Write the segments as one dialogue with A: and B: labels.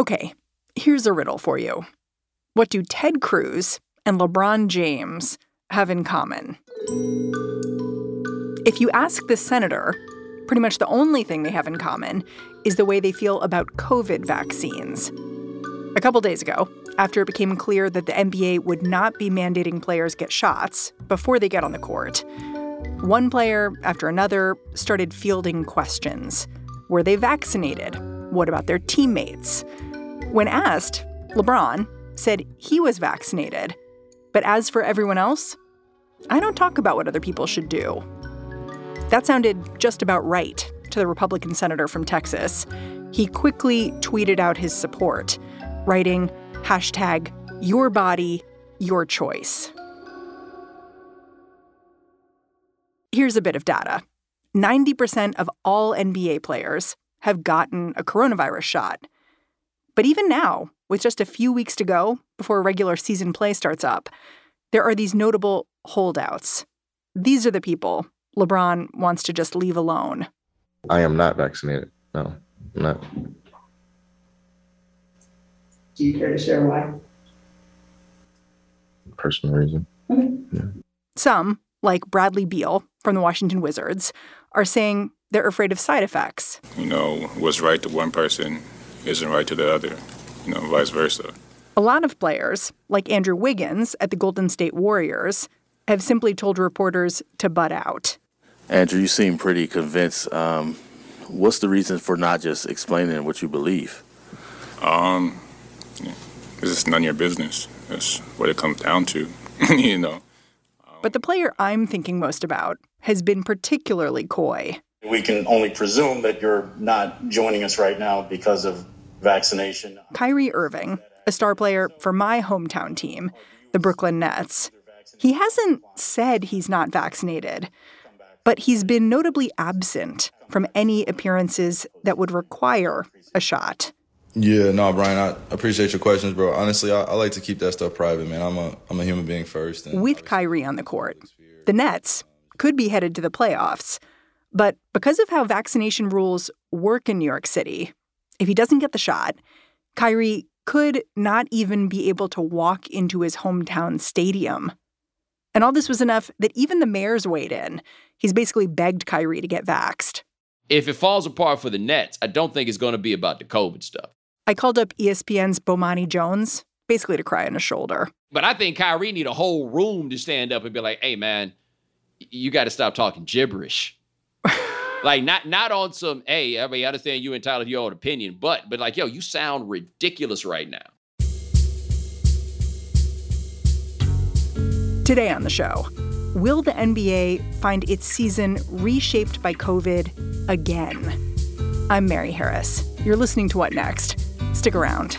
A: Okay, here's a riddle for you. What do Ted Cruz and LeBron James have in common? If you ask the senator, pretty much the only thing they have in common is the way they feel about COVID vaccines. A couple days ago, after it became clear that the NBA would not be mandating players get shots before they get on the court, one player after another started fielding questions. Were they vaccinated? What about their teammates? When asked, LeBron said he was vaccinated. But as for everyone else, I don't talk about what other people should do. That sounded just about right to the Republican senator from Texas. He quickly tweeted out his support, writing hashtag your body, your choice. Here's a bit of data 90% of all NBA players have gotten a coronavirus shot. But even now, with just a few weeks to go before regular season play starts up, there are these notable holdouts. These are the people LeBron wants to just leave alone.
B: I am not vaccinated. No, not.
C: Do you care to share why?
B: Personal reason.
C: Okay.
B: Yeah.
A: Some, like Bradley Beal from the Washington Wizards, are saying they're afraid of side effects.
D: You know, what's right to one person isn't right to the other, you know, vice versa.
A: A lot of players, like Andrew Wiggins at the Golden State Warriors, have simply told reporters to butt out.
E: Andrew, you seem pretty convinced. Um, what's the reason for not just explaining what you believe?
D: Um, yeah, this is none of your business. That's what it comes down to, you know.
A: But the player I'm thinking most about has been particularly coy.
F: We can only presume that you're not joining us right now because of vaccination.
A: Kyrie Irving, a star player for my hometown team, the Brooklyn Nets. He hasn't said he's not vaccinated, but he's been notably absent from any appearances that would require a shot.
G: Yeah, no, Brian, I appreciate your questions, bro. Honestly, I, I like to keep that stuff private, man. I'm a I'm a human being first. And
A: With Kyrie on the court, the Nets could be headed to the playoffs. But because of how vaccination rules work in New York City, if he doesn't get the shot, Kyrie could not even be able to walk into his hometown stadium. And all this was enough that even the mayor's weighed in. He's basically begged Kyrie to get vaxxed.
H: If it falls apart for the Nets, I don't think it's going to be about the COVID stuff.
A: I called up ESPN's Bomani Jones, basically to cry on his shoulder.
H: But I think Kyrie need a whole room to stand up and be like, "Hey, man, you got to stop talking gibberish." Like not not on some, "Hey, I mean, I understand you entitled to your own opinion," but but like, yo, you sound ridiculous right now.
A: Today on the show, will the NBA find its season reshaped by COVID again? I'm Mary Harris. You're listening to What Next? Stick around.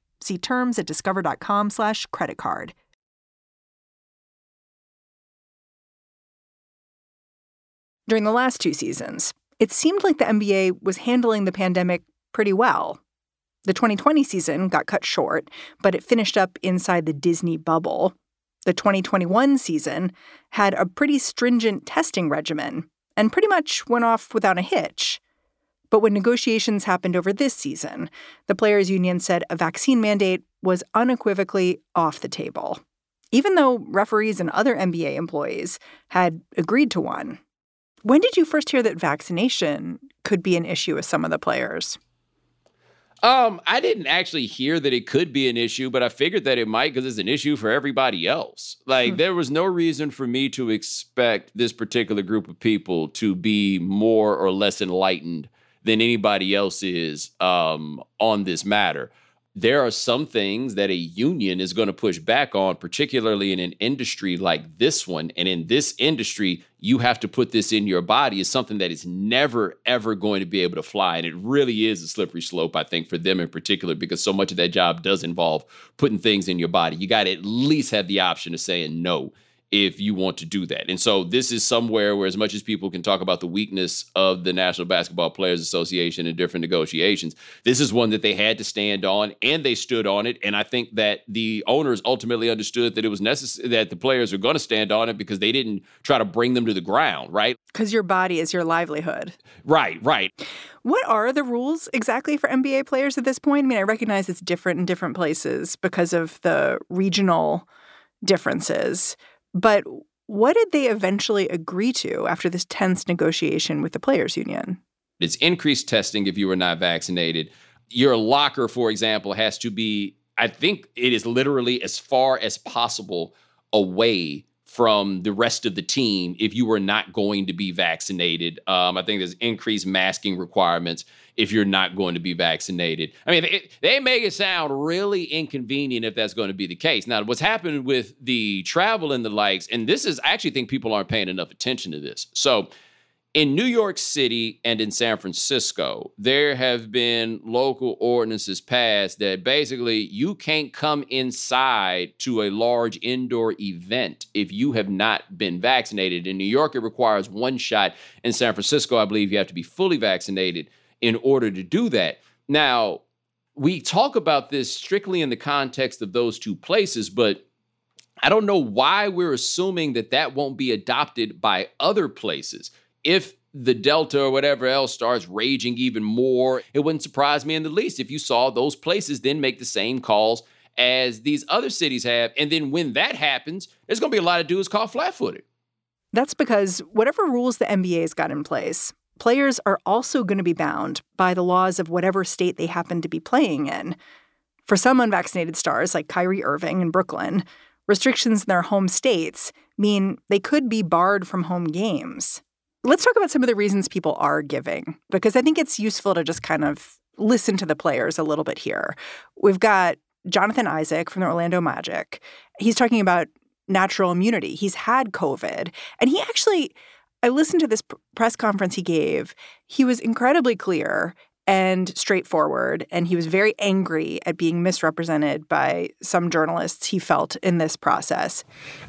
A: See terms at discover.com/slash credit card. During the last two seasons, it seemed like the NBA was handling the pandemic pretty well. The 2020 season got cut short, but it finished up inside the Disney bubble. The 2021 season had a pretty stringent testing regimen and pretty much went off without a hitch. But when negotiations happened over this season, the players' union said a vaccine mandate was unequivocally off the table, even though referees and other NBA employees had agreed to one. When did you first hear that vaccination could be an issue with some of the players?
H: Um, I didn't actually hear that it could be an issue, but I figured that it might because it's an issue for everybody else. Like,
A: Hmm.
H: there was no reason for me to expect this particular group of people to be more or less enlightened than anybody else is um, on this matter. There are some things that a union is going to push back on, particularly in an industry like this one. And in this industry, you have to put this in your body is something that is never, ever going to be able to fly. And it really is a slippery slope, I think, for them in particular, because so much of that job does involve putting things in your body. You got to at least have the option of saying no if you want to do that. And so this is somewhere where as much as people can talk about the weakness of the National Basketball Players Association and different negotiations, this is one that they had to stand on and they stood on it and I think that the owners ultimately understood that it was necessary that the players are going to stand on it because they didn't try to bring them to the ground, right?
A: Because your body is your livelihood.
H: Right, right.
A: What are the rules exactly for NBA players at this point? I mean, I recognize it's different in different places because of the regional differences, but what did they eventually agree to after this tense negotiation with the players' union?
H: It's increased testing if you are not vaccinated. Your locker, for example, has to be, I think it is literally as far as possible away from the rest of the team if you are not going to be vaccinated. Um, I think there's increased masking requirements if you're not going to be vaccinated. I mean, they, they make it sound really inconvenient if that's going to be the case. Now, what's happened with the travel and the likes, and this is, I actually think people aren't paying enough attention to this. So, in New York City and in San Francisco, there have been local ordinances passed that basically you can't come inside to a large indoor event if you have not been vaccinated. In New York, it requires one shot. In San Francisco, I believe you have to be fully vaccinated in order to do that. Now, we talk about this strictly in the context of those two places, but I don't know why we're assuming that that won't be adopted by other places if the Delta or whatever else starts raging even more, it wouldn't surprise me in the least if you saw those places then make the same calls as these other cities have. And then when that happens, there's going to be a lot of dudes caught flat footed.
A: That's because whatever rules the NBA's got in place, players are also going to be bound by the laws of whatever state they happen to be playing in. For some unvaccinated stars like Kyrie Irving in Brooklyn, restrictions in their home states mean they could be barred from home games. Let's talk about some of the reasons people are giving, because I think it's useful to just kind of listen to the players a little bit here. We've got Jonathan Isaac from the Orlando Magic. He's talking about natural immunity. He's had COVID, and he actually, I listened to this press conference he gave. He was incredibly clear and straightforward, and he was very angry at being misrepresented by some journalists he felt in this process.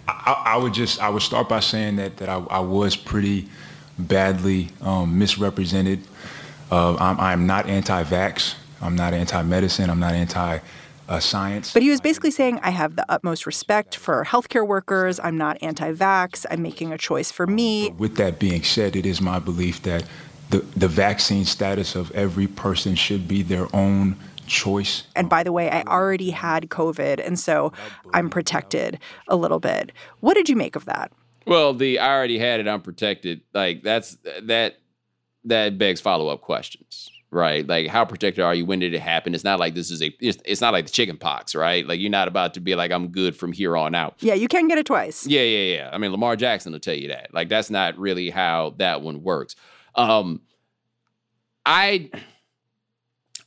I: I, I would just, I would start by saying that that I, I was pretty badly um, misrepresented. Uh, I'm, I'm, not anti-vax. I'm not anti-medicine. I'm not anti-science.
A: But he was basically saying, I have the utmost respect for healthcare workers. I'm not anti-vax. I'm making a choice for me.
I: But with that being said, it is my belief that the, the vaccine status of every person should be their own choice.
A: And by the way, I already had COVID, and so I'm protected a little bit. What did you make of that?
H: Well, the I already had it unprotected. Like that's that that begs follow up questions, right? Like how protected are you? When did it happen? It's not like this is a it's, it's not like the chicken pox, right? Like you're not about to be like I'm good from here on out.
A: Yeah, you can get it twice.
H: Yeah, yeah, yeah. I mean, Lamar Jackson will tell you that. Like that's not really how that one works. Um I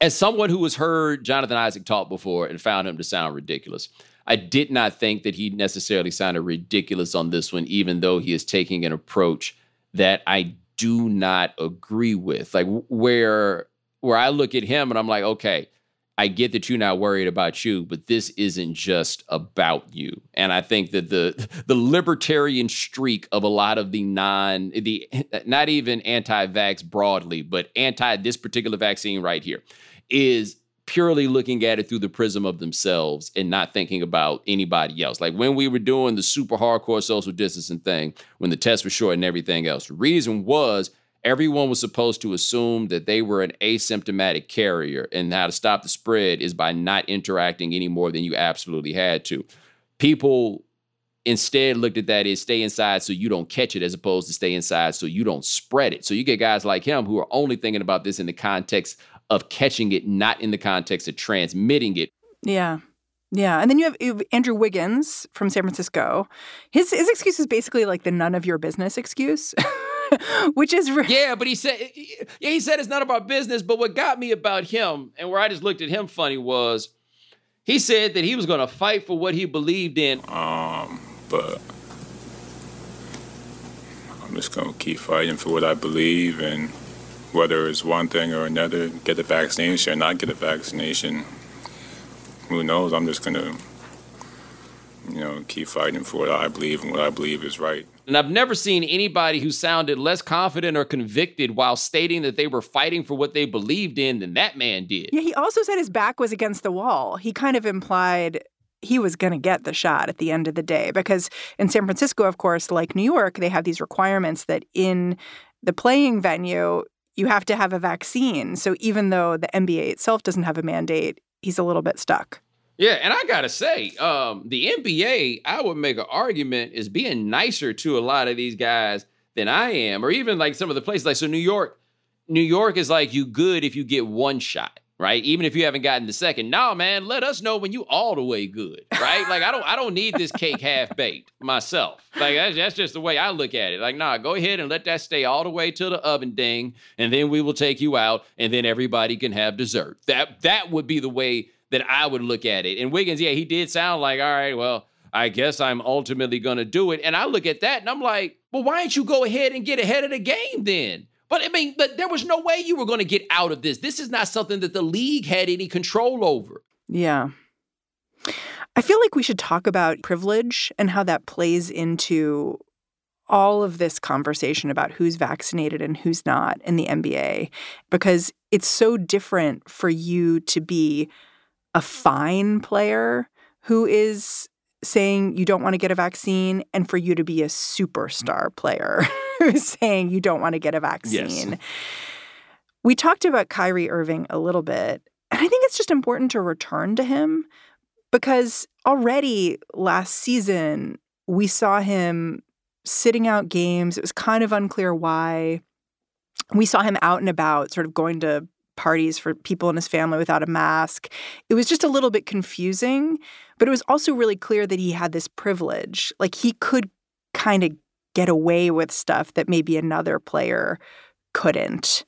H: as someone who has heard Jonathan Isaac talk before and found him to sound ridiculous, I did not think that he necessarily sounded ridiculous on this one, even though he is taking an approach that I do not agree with. Like where where I look at him and I'm like, okay, I get that you're not worried about you, but this isn't just about you. And I think that the the libertarian streak of a lot of the non the not even anti-vax broadly, but anti this particular vaccine right here is purely looking at it through the prism of themselves and not thinking about anybody else. Like when we were doing the super hardcore social distancing thing, when the tests were short and everything else, the reason was everyone was supposed to assume that they were an asymptomatic carrier, and how to stop the spread is by not interacting any more than you absolutely had to. People instead looked at that as stay inside so you don't catch it as opposed to stay inside so you don't spread it. So you get guys like him who are only thinking about this in the context of catching it, not in the context of transmitting it.
A: Yeah. Yeah, and then you have, you have Andrew Wiggins from San Francisco. His his excuse is basically like the none of your business excuse. Which is re-
H: yeah, but he said yeah he said it's not about business. But what got me about him and where I just looked at him funny was he said that he was going to fight for what he believed in.
D: Um, but I'm just going to keep fighting for what I believe, and whether it's one thing or another, get the vaccination or not get a vaccination, who knows? I'm just going to, you know, keep fighting for what I believe and what I believe is right.
H: And I've never seen anybody who sounded less confident or convicted while stating that they were fighting for what they believed in than that man did.
A: Yeah, he also said his back was against the wall. He kind of implied he was going to get the shot at the end of the day because in San Francisco, of course, like New York, they have these requirements that in the playing venue, you have to have a vaccine. So even though the NBA itself doesn't have a mandate, he's a little bit stuck.
H: Yeah, and I gotta say, um, the NBA, I would make an argument, is being nicer to a lot of these guys than I am, or even like some of the places. Like so, New York, New York is like you good if you get one shot, right? Even if you haven't gotten the second. No, man, let us know when you all the way good, right? like I don't, I don't need this cake half baked myself. Like that's, that's just the way I look at it. Like, nah, go ahead and let that stay all the way to the oven ding, and then we will take you out, and then everybody can have dessert. That that would be the way that I would look at it. And Wiggins, yeah, he did sound like, all right, well, I guess I'm ultimately going to do it. And I look at that and I'm like, well, why don't you go ahead and get ahead of the game then? But I mean, but there was no way you were going to get out of this. This is not something that the league had any control over.
A: Yeah. I feel like we should talk about privilege and how that plays into all of this conversation about who's vaccinated and who's not in the NBA because it's so different for you to be a fine player who is saying you don't want to get a vaccine and for you to be a superstar player who's saying you don't want to get a vaccine. Yes. We talked about Kyrie Irving a little bit, and I think it's just important to return to him because already last season we saw him sitting out games. It was kind of unclear why. We saw him out and about, sort of going to parties for people in his family without a mask. It was just a little bit confusing, but it was also really clear that he had this privilege. Like he could kind of get away with stuff that maybe another player couldn't.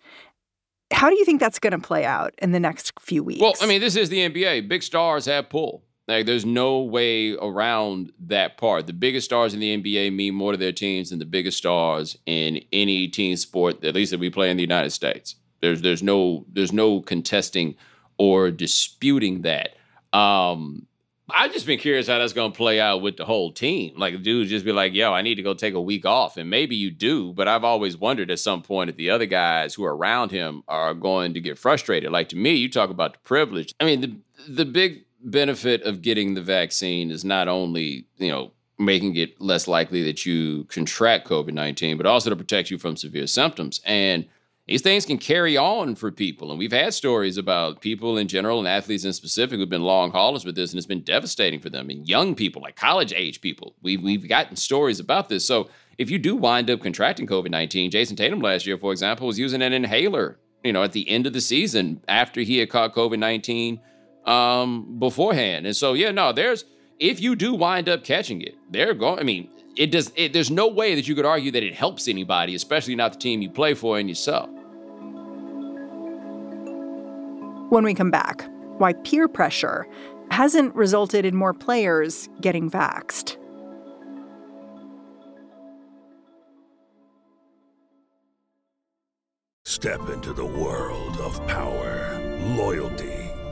A: How do you think that's going to play out in the next few weeks?
H: Well, I mean, this is the NBA. Big stars have pull. Like, there's no way around that part. The biggest stars in the NBA mean more to their teams than the biggest stars in any team sport, at least that we play in the United States. There's there's no there's no contesting or disputing that. Um, I've just been curious how that's going to play out with the whole team. Like, dude, just be like, "Yo, I need to go take a week off," and maybe you do, but I've always wondered at some point if the other guys who are around him are going to get frustrated. Like to me, you talk about the privilege. I mean, the the big benefit of getting the vaccine is not only you know making it less likely that you contract COVID nineteen, but also to protect you from severe symptoms and these things can carry on for people. And we've had stories about people in general and athletes in specific who've been long haulers with this, and it's been devastating for them. And young people, like college age people, we've, we've gotten stories about this. So if you do wind up contracting COVID 19, Jayson Tatum last year, for example, was using an inhaler, you know, at the end of the season after he had caught COVID 19 um, beforehand. And so, yeah, no, there's, if you do wind up catching it, they're going, I mean, it does, it, there's no way that you could argue that it helps anybody, especially not the team you play for and yourself.
A: When we come back, why peer pressure hasn't resulted in more players getting vaxed.
J: Step into the world of power, loyalty,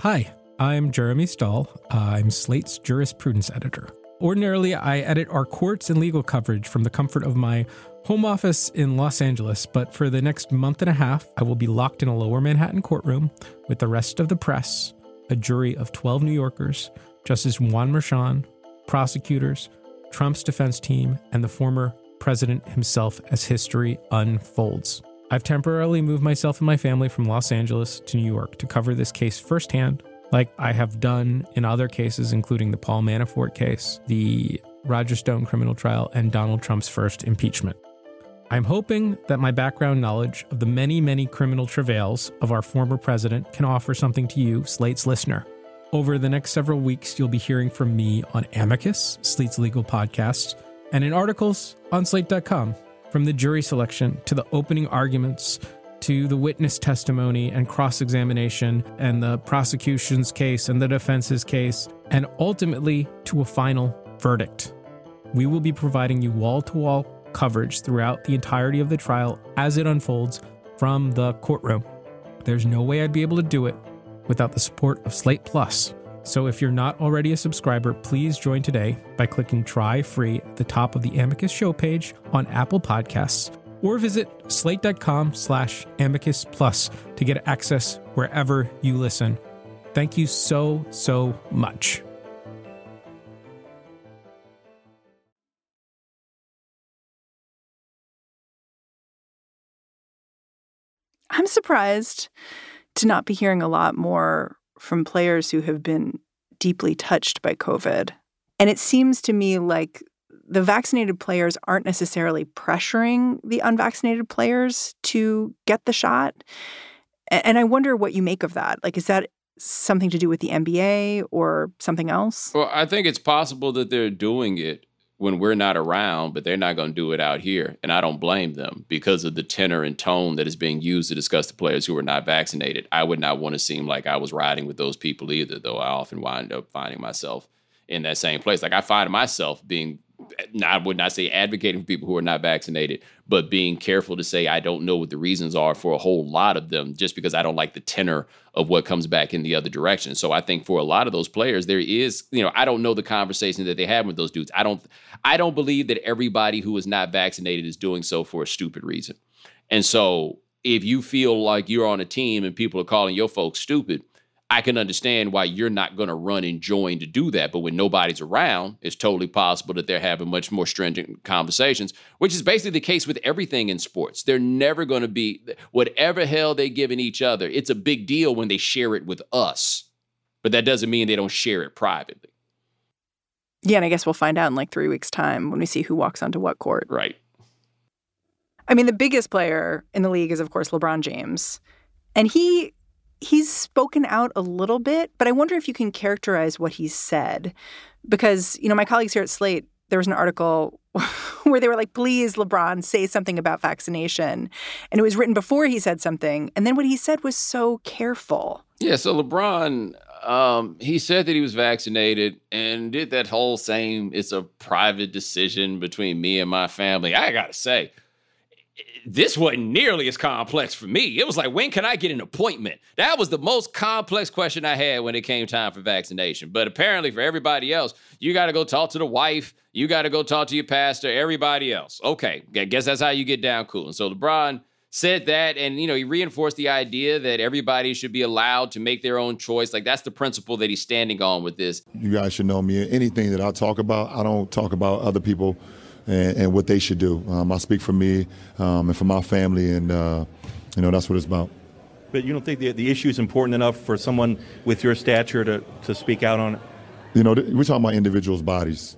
K: Hi, I'm Jeremy Stahl. I'm Slate's jurisprudence editor. Ordinarily, I edit our courts and legal coverage from the comfort of my home office in Los Angeles, but for the next month and a half, I will be locked in a lower Manhattan courtroom with the rest of the press, a jury of 12 New Yorkers, Justice Juan Merchan, prosecutors, Trump's defense team, and the former president himself as history unfolds. I've temporarily moved myself and my family from Los Angeles to New York to cover this case firsthand, like I have done in other cases, including the Paul Manafort case, the Roger Stone criminal trial, and Donald Trump's first impeachment. I'm hoping that my background knowledge of the many, many criminal travails of our former president can offer something to you, Slate's listener. Over the next several weeks, you'll be hearing from me on Amicus, Slate's legal podcast, and in articles on slate.com, from the jury selection to the opening arguments to the witness testimony and cross examination and the prosecution's case and the defense's case, and ultimately to a final verdict. We will be providing you wall to wall coverage throughout the entirety of the trial as it unfolds from the courtroom. There's no way I'd be able to do it without the support of Slate Plus. So if you're not already a subscriber, please join today by clicking try free at the top of the Amicus show page on Apple Podcasts or visit slate.com slash amicus plus to get access wherever you listen. Thank you so, so much.
A: I'm surprised to not be hearing a lot more from players who have been deeply touched by COVID. And it seems to me like the vaccinated players aren't necessarily pressuring the unvaccinated players to get the shot. And I wonder what you make of that. Like, is that something to do with the NBA or something else?
H: Well, I think it's possible that they're doing it when we're not around, but they're not going to do it out here. And I don't blame them because of the tenor and tone that is being used to discuss the players who are not vaccinated. I would not want to seem like I was riding with those people either, though I often wind up finding myself in that same place. Like I find myself being eh, I would not say advocating for people who are not vaccinated, but being careful to say I don't know what the reasons are for a whole lot of them, just because I don't like the tenor of what comes back in the other direction. So I think for a lot of those players, there is, you know, I don't know the conversation that they have with those dudes. I don't, I don't believe that everybody who is not vaccinated is doing so for a stupid reason. And so if you feel like you're on a team and people are calling your folks stupid, I can understand why you're not going to run and join to do that. But when nobody's around, it's totally possible that they're having much more stringent conversations, which is basically the case with everything in sports. They're never going to be whatever hell they're giving each other. It's a big deal when they share it with us, but that doesn't mean they don't share it privately.
A: Yeah, and I guess we'll find out in like three weeks' time when we see who walks onto what court.
H: Right.
A: I mean, the biggest player in the league is, of course, LeBron James. And he he's spoken out a little bit, but I wonder if you can characterize what he's said. Because, you know, my colleagues here at Slate, there was an article where they were like, please, LeBron, say something about vaccination. And it was written before he said something. And then what he said was so careful.
H: Yeah. So LeBron, um, he said that he was vaccinated and did that whole same, it's a private decision between me and my family. I got to say, this wasn't nearly as complex for me. It was like, when can I get an appointment? That was the most complex question I had when it came time for vaccination. But apparently, for everybody else, you got to go talk to the wife. You got to go talk to your pastor. Everybody else, okay. I guess that's how you get down cool. And so LeBron said that, and you know, he reinforced the idea that everybody should be allowed to make their own choice. Like that's the principle that he's standing on with this.
L: You guys should know me. Anything that I talk about, I don't talk about other people and, and what they should do. Um, I speak for me um, and for my family, and uh, you know that's what it's about.
M: But you don't think the, the issue is important enough for someone with your stature to, to speak out on it?
L: You know, we're talking about individuals' bodies.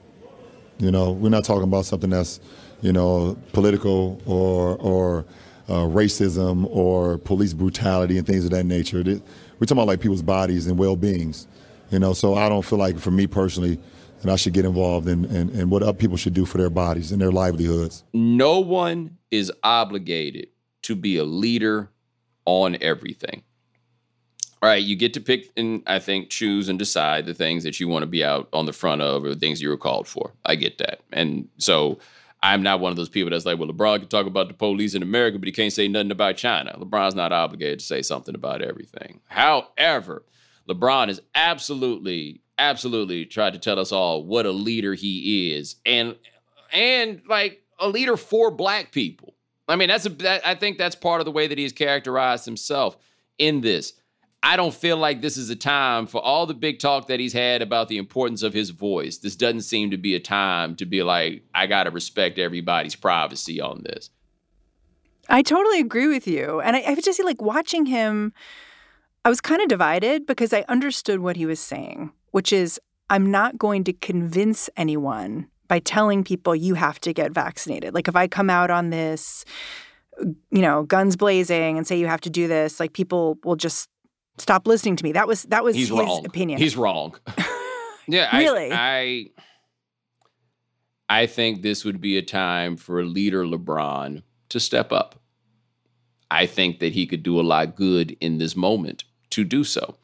L: You know, we're not talking about something that's, you know, political or or uh, racism or police brutality and things of that nature. We're talking about like people's bodies and well-beings. You know, so I don't feel like for me personally, and I should get involved in, in, in what other people should do for their bodies and their livelihoods.
H: No one is obligated to be a leader on everything. All right, you get to pick and I think choose and decide the things that you want to be out on the front of or the things you were called for. I get that. And so I'm not one of those people that's like, well, LeBron can talk about the police in America, but he can't say nothing about China. LeBron's not obligated to say something about everything. However, LeBron is absolutely, absolutely tried to tell us all what a leader he is. And and like a leader for black people. I mean, that's a that, I think that's part of the way that he's characterized himself in this. I don't feel like this is a time for all the big talk that he's had about the importance of his voice. This doesn't seem to be a time to be like, I got to respect everybody's privacy on this.
A: I totally agree with you. And I, I just see like watching him, I was kind of divided because I understood what he was saying, which is, I'm not going to convince anyone by telling people you have to get vaccinated. Like if I come out on this, you know, guns blazing and say you have to do this, like people will just stop listening to me. That was that was
H: He's
A: his
H: wrong.
A: opinion.
H: He's wrong. yeah, I-
A: Really?
H: I, I think this would be a time for a leader LeBron to step up. I think that he could do a lot good in this moment to do so.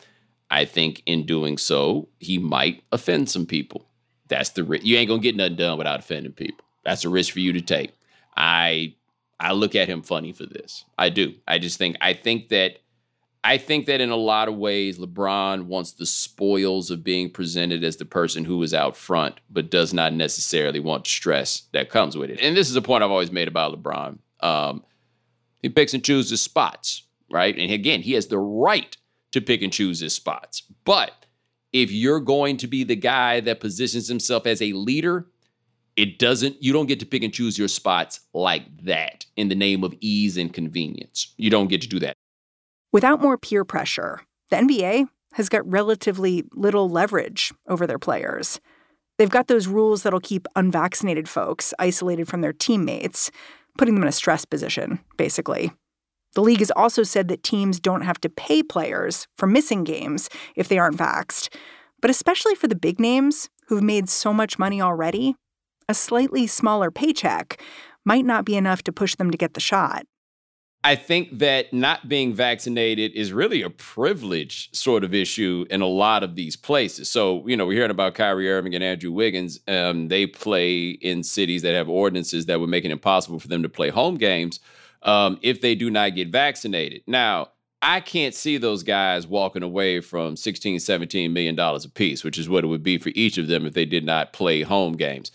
H: I think in doing so, he might offend some people. That's the risk. You ain't gonna get nothing done without offending people. That's a risk for you to take. I I look at him funny for this. I do. I just think I think that I think that in a lot of ways, LeBron wants the spoils of being presented as the person who is out front, but does not necessarily want stress that comes with it. And this is a point I've always made about LeBron. Um, he picks and chooses spots, right? And again, he has the right to pick and choose his spots. But if you're going to be the guy that positions himself as a leader, it doesn't, you don't get to pick and choose your spots like that in the name of ease and convenience. You don't get to do that.
A: Without more peer pressure, the NBA has got relatively little leverage over their players. They've got those rules that'll keep unvaccinated folks isolated from their teammates, putting them in a stress position, basically. The league has also said that teams don't have to pay players for missing games if they aren't vaxxed. But especially for the big names who've made so much money already, a slightly smaller paycheck might not be enough to push them to get the shot.
H: I think that not being vaccinated is really a privilege sort of issue in a lot of these places. So, you know, we're hearing about Kyrie Irving and Andrew Wiggins. Um, they play in cities that have ordinances that would make it impossible for them to play home games um, if they do not get vaccinated. Now, I can't see those guys walking away from 16, 17 million dollars apiece, which is what it would be for each of them if they did not play home games.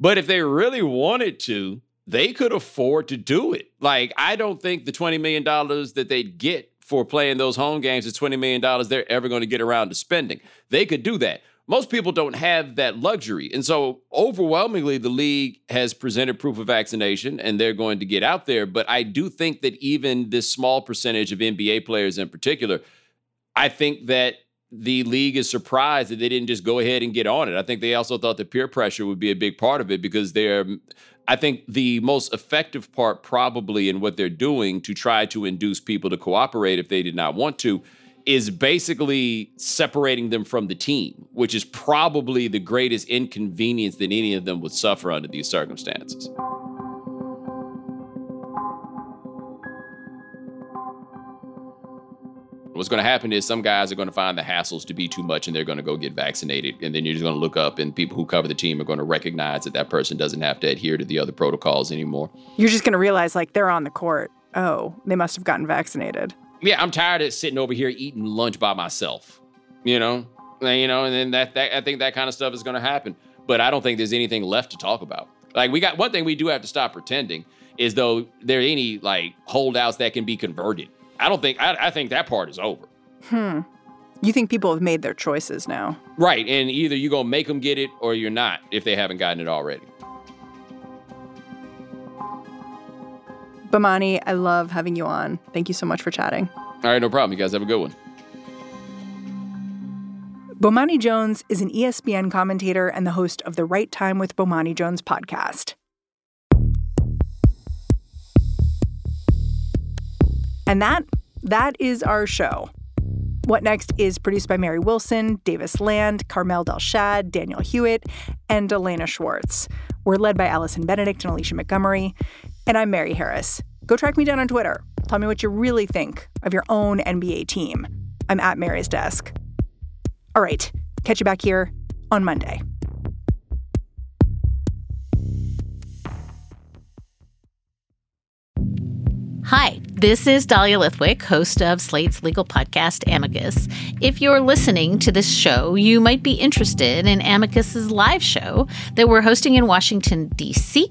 H: But if they really wanted to, they could afford to do it. Like, I don't think the $20 million that they'd get for playing those home games is $20 million they're ever going to get around to spending. They could do that. Most people don't have that luxury. And so, overwhelmingly, the league has presented proof of vaccination and they're going to get out there. But I do think that even this small percentage of NBA players in particular, I think that the league is surprised that they didn't just go ahead and get on it. I think they also thought the peer pressure would be a big part of it because they're, I think the most effective part, probably in what they're doing to try to induce people to cooperate if they did not want to, is basically separating them from the team, which is probably the greatest inconvenience that any of them would suffer under these circumstances. What's going to happen is some guys are going to find the hassles to be too much and they're going to go get vaccinated. And then you're just going to look up and people who cover the team are going to recognize that that person doesn't have to adhere to the other protocols anymore.
A: You're just going to realize, like, they're on the court. Oh, they must have gotten vaccinated.
H: Yeah, I'm tired of sitting over here eating lunch by myself. You know, And, you know, and then that, that I think that kind of stuff is going to happen. But I don't think there's anything left to talk about. Like we got one thing we do have to stop pretending is though there are any like holdouts that can be converted. I don't think I, I think that part is over.
A: Hmm. You think people have made their choices now?
H: Right, and either you're gonna make them get it or you're not if they haven't gotten it already.
A: Bomani, I love having you on. Thank you so much for chatting.
H: All right, no problem. You guys have a good one.
A: Bomani Jones is an ESPN commentator and the host of the Right Time with Bomani Jones podcast. And that that is our show. What Next is produced by Mary Wilson, Davis Land, Carmel Delshad, Danielle Hewitt, and Elena Schwartz. We're led by Allison Benedict and Alicia Montgomery. And I'm Mary Harris. Go track me down on Twitter. Tell me what you really think of your own NBA team. I'm at Mary's desk. All right, catch you back here on Monday.
N: Hi, this is Dahlia Lithwick, host of Slate's legal podcast, Amicus. If you're listening to this show, you might be interested in Amicus's live show that we're hosting in Washington, D.C.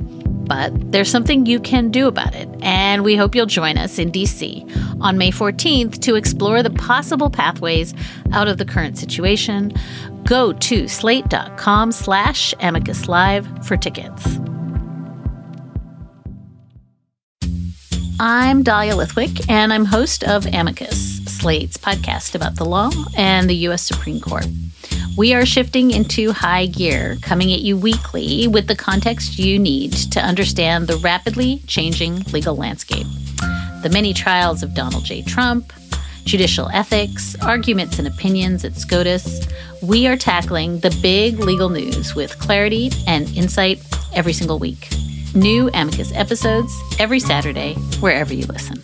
N: But there's something you can do about it, and we hope you'll join us in DC on May 14th to explore the possible pathways out of the current situation. Go to slate.com slash amicus live for tickets. I'm Dahlia Lithwick, and I'm host of Amicus, Slate's podcast about the law and the U.S. Supreme Court. We are shifting into high gear, coming at you weekly with the context you need to understand the rapidly changing legal landscape. The many trials of Donald J. Trump, judicial ethics, arguments and opinions at SCOTUS. We are tackling the big legal news with clarity and insight every single week. New Amicus episodes every Saturday, wherever you listen.